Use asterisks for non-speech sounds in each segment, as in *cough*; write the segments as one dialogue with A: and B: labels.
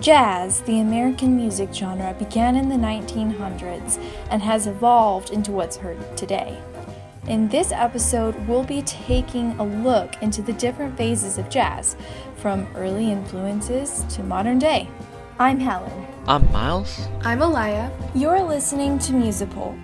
A: Jazz, the American music genre, began in the 1900s and has evolved into what's heard today. In this episode, we'll be taking a look into the different phases of jazz, from early influences to modern day. I'm Helen.
B: I'm Miles.
C: I'm Alaya.
A: You're listening to Musipol.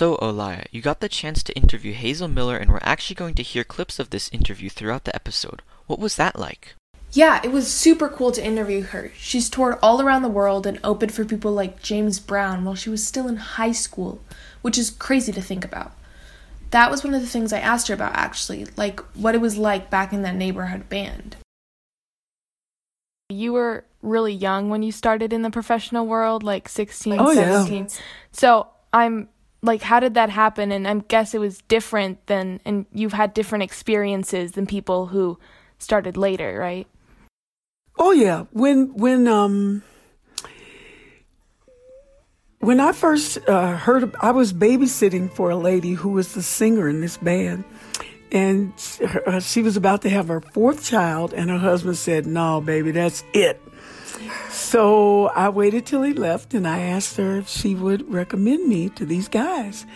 B: So, Olaya, you got the chance to interview Hazel Miller, and we're actually going to hear clips of this interview throughout the episode. What was that like?
C: Yeah, it was super cool to interview her. She's toured all around the world and opened for people like James Brown while she was still in high school, which is crazy to think about. That was one of the things I asked her about actually, like what it was like back in that neighborhood band. You were really young when you started in the professional world, like 16,
D: Oh, yeah.
C: So I'm like, how did that happen? And I guess it was different than, and you've had different experiences than people who started later, right?
D: Oh yeah, when when um when I first uh, heard, I was babysitting for a lady who was the singer in this band, and uh, she was about to have her fourth child, and her husband said, "No, baby, that's it." So I waited till he left, and I asked her if she would recommend me to these guys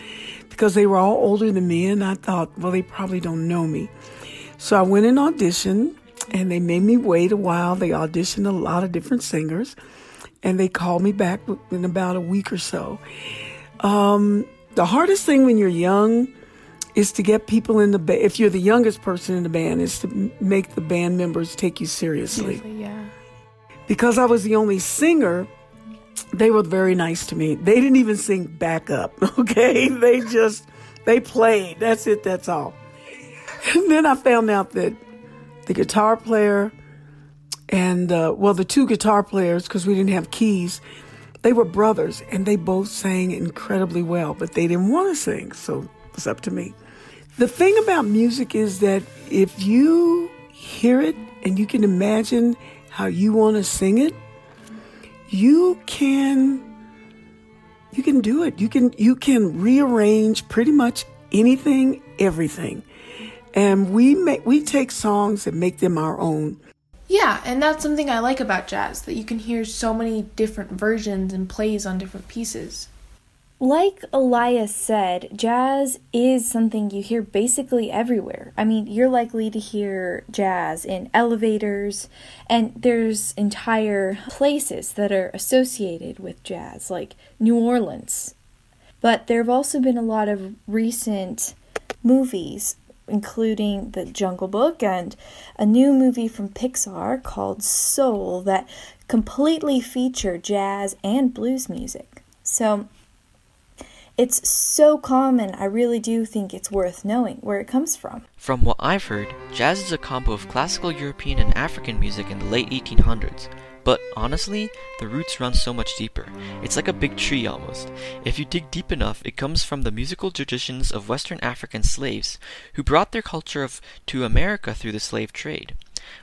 D: because they were all older than me, and I thought, well, they probably don't know me. So I went and auditioned, and they made me wait a while. They auditioned a lot of different singers, and they called me back in about a week or so. Um, the hardest thing when you're young is to get people in the band. If you're the youngest person in the band, is to make the band members take you seriously.
C: Yeah.
D: Because I was the only singer, they were very nice to me. They didn't even sing backup. *laughs* Okay, they just they played. That's it. That's all. And then I found out that the guitar player and uh, well, the two guitar players, because we didn't have keys, they were brothers, and they both sang incredibly well, but they didn't want to sing, so it's up to me. The thing about music is that if you hear it and you can imagine how you want to sing it, you can you can do it. You can you can rearrange pretty much anything, everything. And we make we take songs and make them our own.
C: Yeah, and that's something I like about jazz that you can hear so many different versions and plays on different pieces.
A: Like Elias said, jazz is something you hear basically everywhere. I mean, you're likely to hear jazz in elevators, and there's entire places that are associated with jazz, like New Orleans. But there have also been a lot of recent movies, including The Jungle Book and a new movie from Pixar called Soul, that completely feature jazz and blues music. So, it's so common, I really do think it's worth knowing where it comes from.
B: From what I've heard, jazz is a combo of classical European and African music in the late 1800s. But honestly, the roots run so much deeper. It's like a big tree almost. If you dig deep enough, it comes from the musical traditions of Western African slaves who brought their culture of, to America through the slave trade.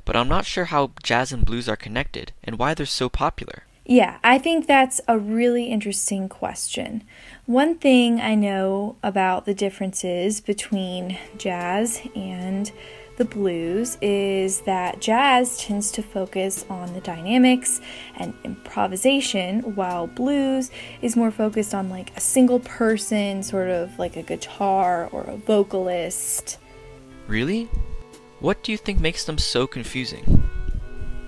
B: But I'm not sure how jazz and blues are connected and why they're so popular.
A: Yeah, I think that's a really interesting question. One thing I know about the differences between jazz and the blues is that jazz tends to focus on the dynamics and improvisation, while blues is more focused on like a single person, sort of like a guitar or a vocalist.
B: Really? What do you think makes them so confusing?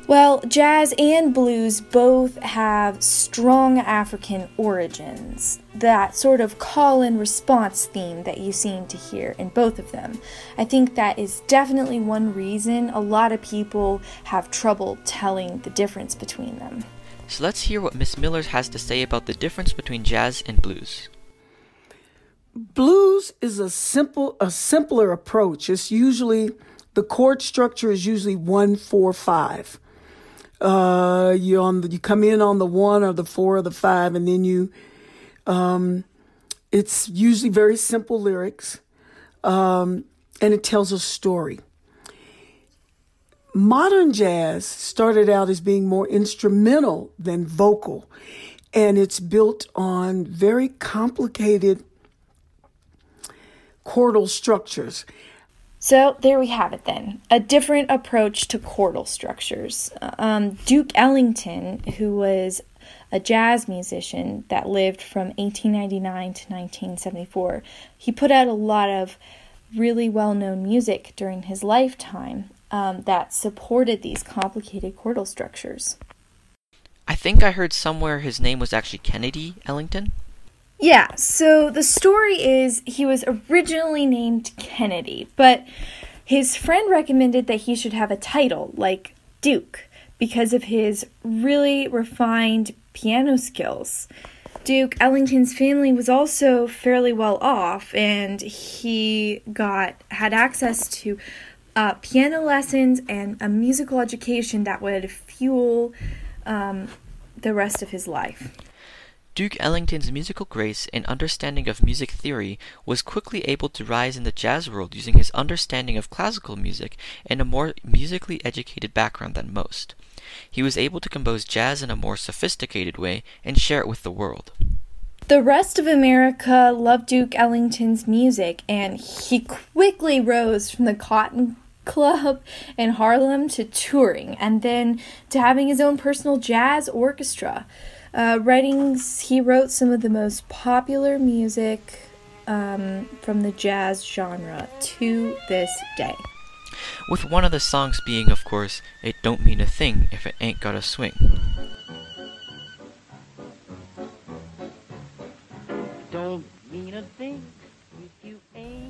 A: Well, jazz and blues both have strong African origins. That sort of call and response theme that you seem to hear in both of them. I think that is definitely one reason a lot of people have trouble telling the difference between them.
B: So let's hear what Miss Miller has to say about the difference between jazz and blues.
D: Blues is a simple a simpler approach. It's usually the chord structure is usually one four five uh, you on the, you come in on the one or the four or the five, and then you. Um, it's usually very simple lyrics, um, and it tells a story. Modern jazz started out as being more instrumental than vocal, and it's built on very complicated chordal structures.
A: So there we have it then a different approach to chordal structures. Um, Duke Ellington, who was a jazz musician that lived from 1899 to 1974, he put out a lot of really well known music during his lifetime um, that supported these complicated chordal structures.
B: I think I heard somewhere his name was actually Kennedy Ellington.
A: Yeah, so the story is he was originally named Kennedy, but his friend recommended that he should have a title like Duke because of his really refined piano skills. Duke Ellington's family was also fairly well off, and he got had access to uh, piano lessons and a musical education that would fuel um, the rest of his life.
B: Duke Ellington's musical grace and understanding of music theory was quickly able to rise in the jazz world using his understanding of classical music and a more musically educated background than most. He was able to compose jazz in a more sophisticated way and share it with the world.
A: The rest of America loved Duke Ellington's music, and he quickly rose from the Cotton Club in Harlem to touring, and then to having his own personal jazz orchestra uh, writings, he wrote some of the most popular music um, from the jazz genre to this day.
B: With one of the songs being, of course, It Don't Mean a Thing If It Ain't Got a Swing.
C: Don't mean a thing.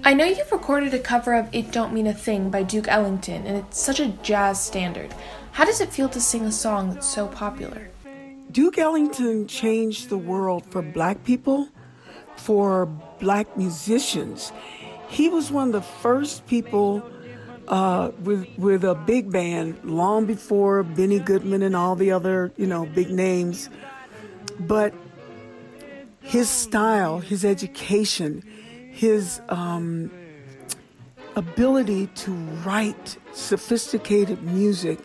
C: I know you've recorded a cover of It Don't Mean a Thing by Duke Ellington, and it's such a jazz standard. How does it feel to sing a song that's so popular?
D: Duke Ellington changed the world for black people, for black musicians. He was one of the first people uh, with with a big band long before Benny Goodman and all the other you know big names. But his style, his education, his um, ability to write sophisticated music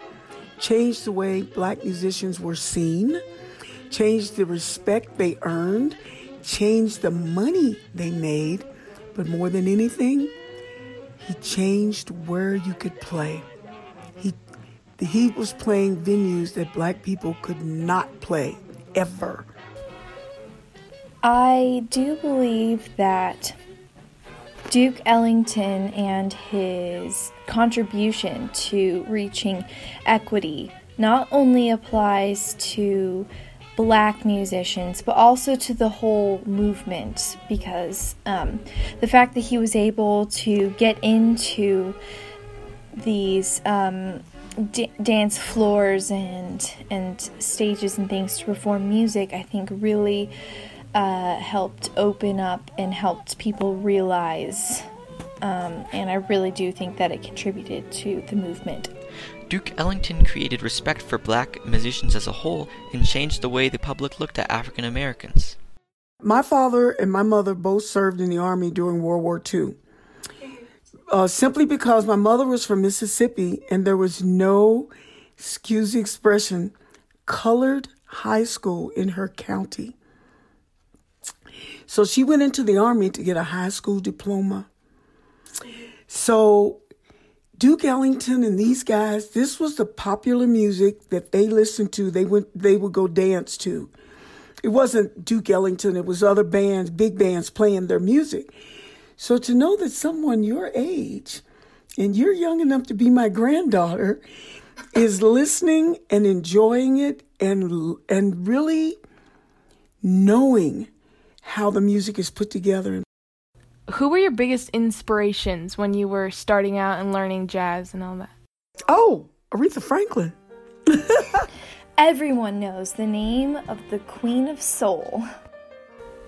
D: changed the way black musicians were seen changed the respect they earned, changed the money they made, but more than anything, he changed where you could play. He, he was playing venues that black people could not play ever.
A: I do believe that Duke Ellington and his contribution to reaching equity not only applies to black musicians, but also to the whole movement because um, the fact that he was able to get into these um, d- dance floors and and stages and things to perform music, I think really uh, helped open up and helped people realize. Um, and I really do think that it contributed to the movement.
B: Duke Ellington created respect for black musicians as a whole and changed the way the public looked at African Americans.
D: My father and my mother both served in the Army during World War II. Uh, simply because my mother was from Mississippi and there was no, excuse the expression, colored high school in her county. So she went into the Army to get a high school diploma. So Duke Ellington and these guys, this was the popular music that they listened to. They went they would go dance to. It wasn't Duke Ellington, it was other bands, big bands playing their music. So to know that someone your age and you're young enough to be my granddaughter, is listening and enjoying it and and really knowing how the music is put together.
C: Who were your biggest inspirations when you were starting out and learning jazz and all that?
D: Oh, Aretha Franklin. *laughs*
A: Everyone knows the name of the Queen of Soul.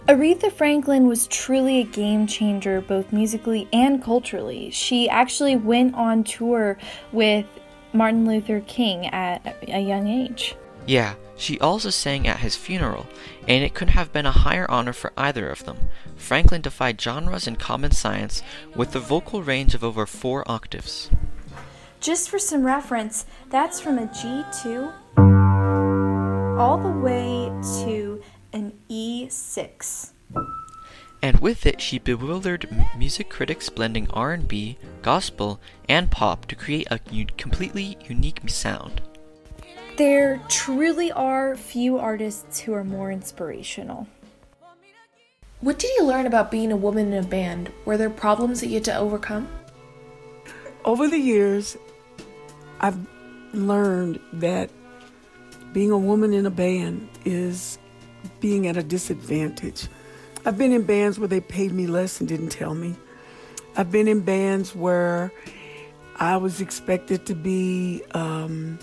A: Aretha Franklin was truly a game changer both musically and culturally. She actually went on tour with Martin Luther King at a young age.
B: Yeah, she also sang at his funeral, and it couldn't have been a higher honor for either of them. Franklin defied genres and common science with a vocal range of over four octaves.
A: Just for some reference, that's from a G2 all the way to an E6.
B: And with it, she bewildered music critics blending R&B, gospel, and pop to create a completely unique sound.
A: There truly are few artists who are more inspirational.
C: What did you learn about being a woman in a band? Were there problems that you had to overcome?
D: Over the years, I've learned that being a woman in a band is being at a disadvantage. I've been in bands where they paid me less and didn't tell me. I've been in bands where I was expected to be um,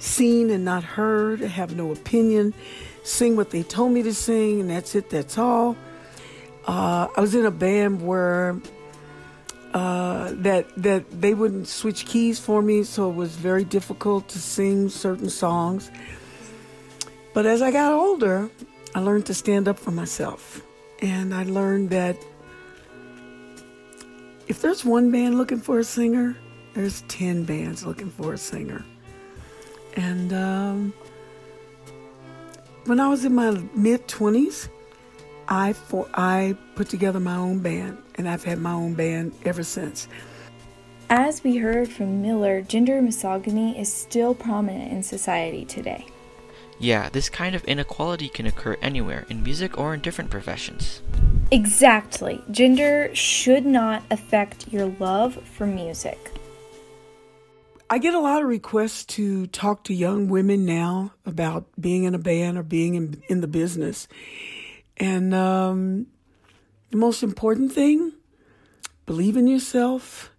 D: seen and not heard, have no opinion, sing what they told me to sing, and that's it, that's all. Uh, I was in a band where uh, that that they wouldn't switch keys for me, so it was very difficult to sing certain songs. But as I got older, I learned to stand up for myself, and I learned that if there's one band looking for a singer, there's ten bands looking for a singer. And um, when I was in my mid twenties, I for I put together my own band, and I've had my own band ever since.
A: As we heard from Miller, gender misogyny is still prominent in society today.
B: Yeah, this kind of inequality can occur anywhere, in music or in different professions.
A: Exactly. Gender should not affect your love for music.
D: I get a lot of requests to talk to young women now about being in a band or being in, in the business. And um, the most important thing believe in yourself.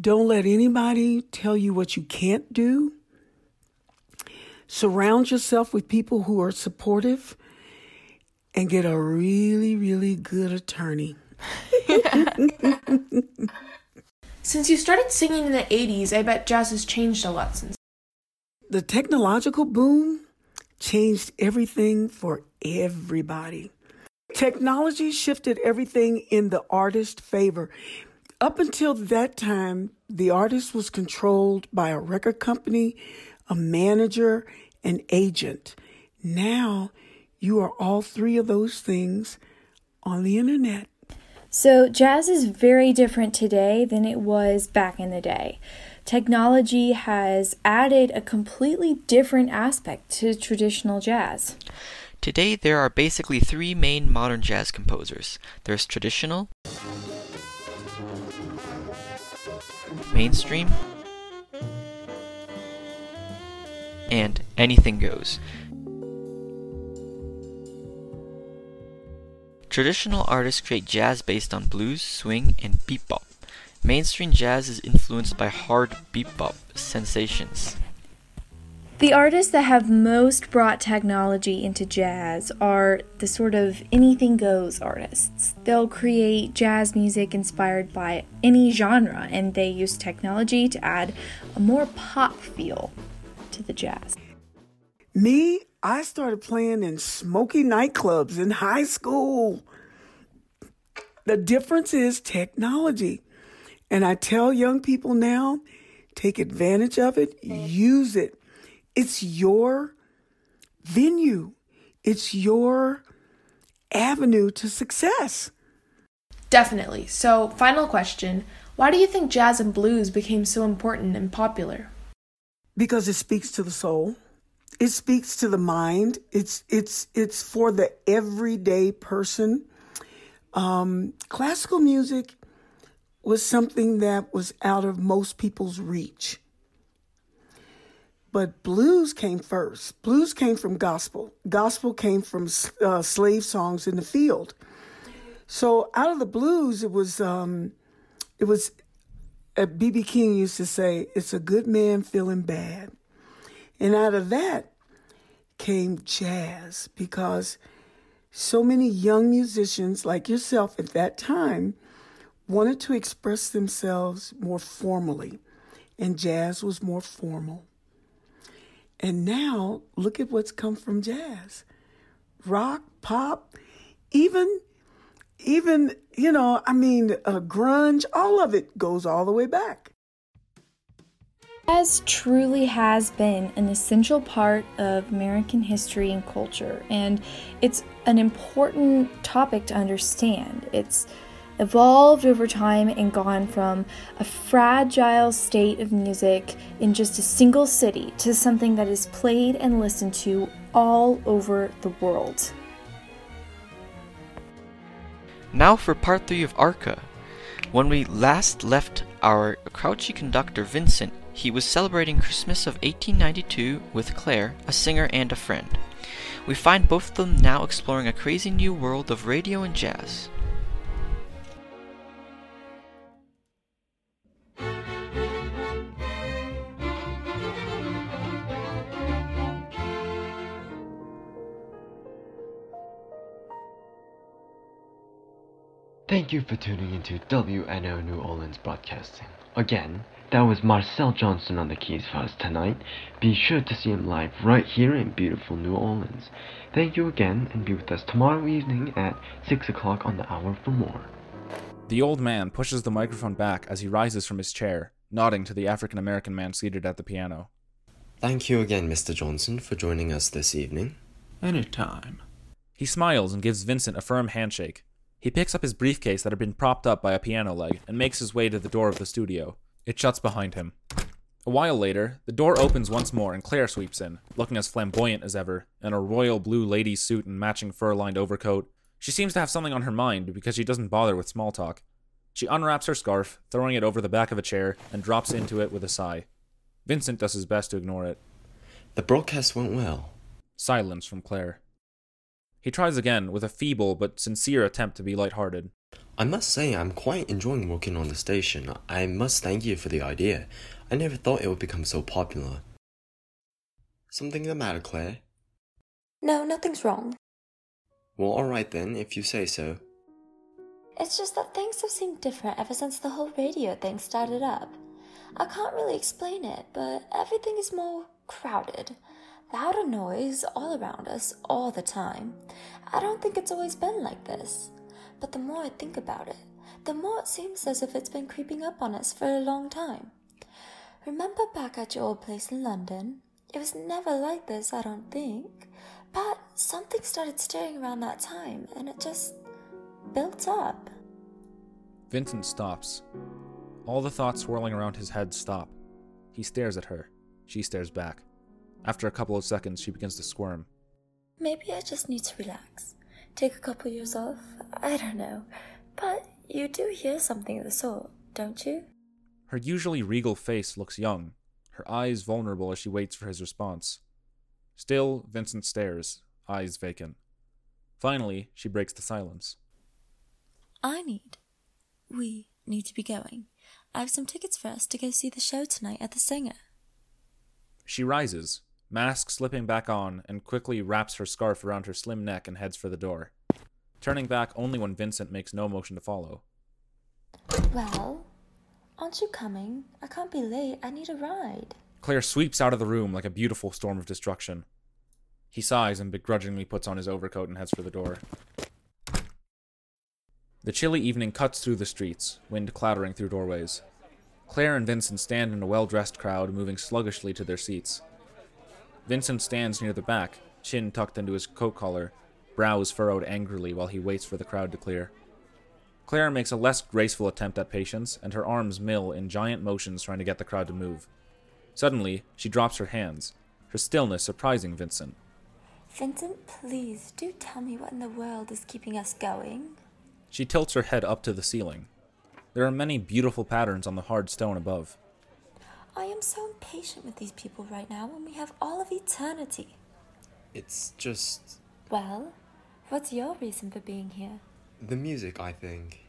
D: Don't let anybody tell you what you can't do. Surround yourself with people who are supportive and get a really, really good attorney. *laughs* *laughs*
C: Since you started singing in the 80s, I bet jazz has changed a lot since.
D: The technological boom changed everything for everybody. Technology shifted everything in the artist's favor. Up until that time, the artist was controlled by a record company, a manager, an agent. Now, you are all three of those things on the internet.
A: So, jazz is very different today than it was back in the day. Technology has added a completely different aspect to traditional jazz.
B: Today, there are basically three main modern jazz composers there's traditional, mainstream, and anything goes. Traditional artists create jazz based on blues, swing, and bebop. Mainstream jazz is influenced by hard bebop sensations.
A: The artists that have most brought technology into jazz are the sort of anything goes artists. They'll create jazz music inspired by any genre and they use technology to add a more pop feel to the jazz.
D: Me, I started playing in smoky nightclubs in high school. The difference is technology. And I tell young people now take advantage of it, use it. It's your venue, it's your avenue to success.
C: Definitely. So, final question Why do you think jazz and blues became so important and popular?
D: Because it speaks to the soul. It speaks to the mind. It's it's it's for the everyday person. Um, classical music was something that was out of most people's reach. But blues came first. Blues came from gospel. Gospel came from uh, slave songs in the field. So out of the blues, it was um, it was. BB uh, King used to say, "It's a good man feeling bad," and out of that came jazz because so many young musicians like yourself at that time wanted to express themselves more formally, and jazz was more formal. And now look at what's come from jazz rock, pop, even, even, you know, I mean, uh, grunge, all of it goes all the way back.
A: Jazz truly has been an essential part of American history and culture, and it's an important topic to understand. It's evolved over time and gone from a fragile state of music in just a single city to something that is played and listened to all over the world.
B: Now for part 3 of Arca. When we last left our grouchy conductor Vincent, he was celebrating Christmas of 1892 with Claire, a singer and a friend. We find both of them now exploring a crazy new world of radio and jazz.
E: Thank you for tuning into WNO New Orleans Broadcasting. Again, that was Marcel Johnson on the keys for us tonight. Be sure to see him live right here in beautiful New Orleans. Thank you again, and be with us tomorrow evening at 6 o'clock on the hour for more.
F: The old man pushes the microphone back as he rises from his chair, nodding to the African American man seated at the piano.
E: Thank you again, Mr. Johnson, for joining us this evening.
G: Any time.
F: He smiles and gives Vincent a firm handshake. He picks up his briefcase that had been propped up by a piano leg and makes his way to the door of the studio. It shuts behind him. A while later, the door opens once more and Claire sweeps in, looking as flamboyant as ever, in a royal blue lady suit and matching fur lined overcoat. She seems to have something on her mind because she doesn't bother with small talk. She unwraps her scarf, throwing it over the back of a chair, and drops into it with a sigh. Vincent does his best to ignore it.
E: The broadcast went well.
F: Silence from Claire. He tries again with a feeble but sincere attempt to be light-hearted.
E: I must say I'm quite enjoying working on the station. I must thank you for the idea. I never thought it would become so popular. Something the matter, Claire?
H: No, nothing's wrong.
E: Well, alright then, if you say so.
H: It's just that things have seemed different ever since the whole radio thing started up. I can't really explain it, but everything is more crowded louder noise all around us all the time. I don't think it's always been like this. But the more I think about it, the more it seems as if it's been creeping up on us for a long time. Remember back at your old place in London? It was never like this, I don't think. But something started stirring around that time, and it just built up.
F: Vincent stops. All the thoughts swirling around his head stop. He stares at her. She stares back. After a couple of seconds, she begins to squirm.
H: Maybe I just need to relax. Take a couple years off. I don't know. But you do hear something of the sort, don't you?
F: Her usually regal face looks young, her eyes vulnerable as she waits for his response. Still, Vincent stares, eyes vacant. Finally, she breaks the silence.
H: I need. We need to be going. I have some tickets for us to go see the show tonight at the Saenger.
F: She rises, mask slipping back on, and quickly wraps her scarf around her slim neck and heads for the door, turning back only when Vincent makes no motion to follow.
H: Well, aren't you coming? I can't be late. I need a ride.
F: Claire sweeps out of the room like a beautiful storm of destruction. He sighs and begrudgingly puts on his overcoat and heads for the door. The chilly evening cuts through the streets, wind clattering through doorways. Claire and Vincent stand in a well dressed crowd, moving sluggishly to their seats. Vincent stands near the back, chin tucked into his coat collar, brows furrowed angrily while he waits for the crowd to clear. Claire makes a less graceful attempt at patience, and her arms mill in giant motions trying to get the crowd to move. Suddenly, she drops her hands, her stillness surprising Vincent.
H: Vincent, please, do tell me what in the world is keeping us going.
F: She tilts her head up to the ceiling. There are many beautiful patterns on the hard stone above.
H: I am so impatient with these people right now when we have all of eternity.
G: It's just
H: Well, what's your reason for being here?
G: the music, I think.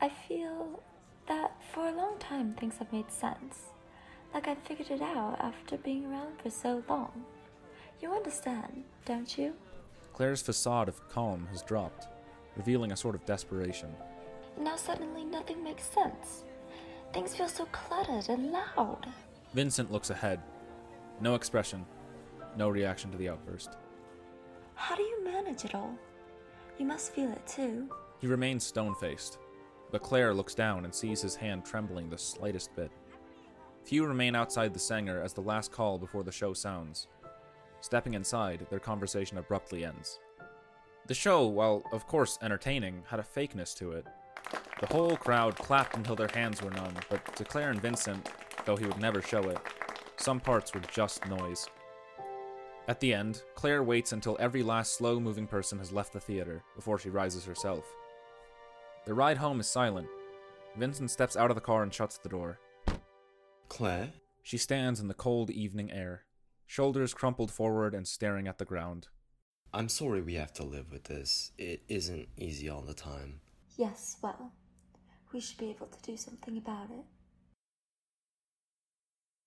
H: I feel that for a long time things have made sense. Like I figured it out after being around for so long. You understand, don't you?
F: Claire's facade of calm has dropped, revealing a sort of desperation.
H: Now suddenly nothing makes sense. Things feel so cluttered and loud.
F: Vincent looks ahead. No expression, no reaction to the outburst.
H: How do you manage it all? You must feel it too.
F: He remains stone faced, but Claire looks down and sees his hand trembling the slightest bit. Few remain outside the Saenger as the last call before the show sounds. Stepping inside, their conversation abruptly ends. The show, while of course entertaining, had a fakeness to it. The whole crowd clapped until their hands were numb, but to Claire and Vincent, though he would never show it, some parts were just noise. At the end, Claire waits until every last slow moving person has left the theater before she rises herself. The ride home is silent. Vincent steps out of the car and shuts the door.
G: Claire?
F: She stands in the cold evening air, shoulders crumpled forward and staring at the ground.
G: I'm sorry we have to live with this. It isn't easy all the time.
H: Yes, well, we should be able to do something about it.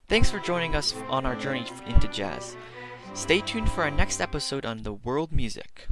B: Thanks for joining us on our journey into jazz. Stay tuned for our next episode on the world music.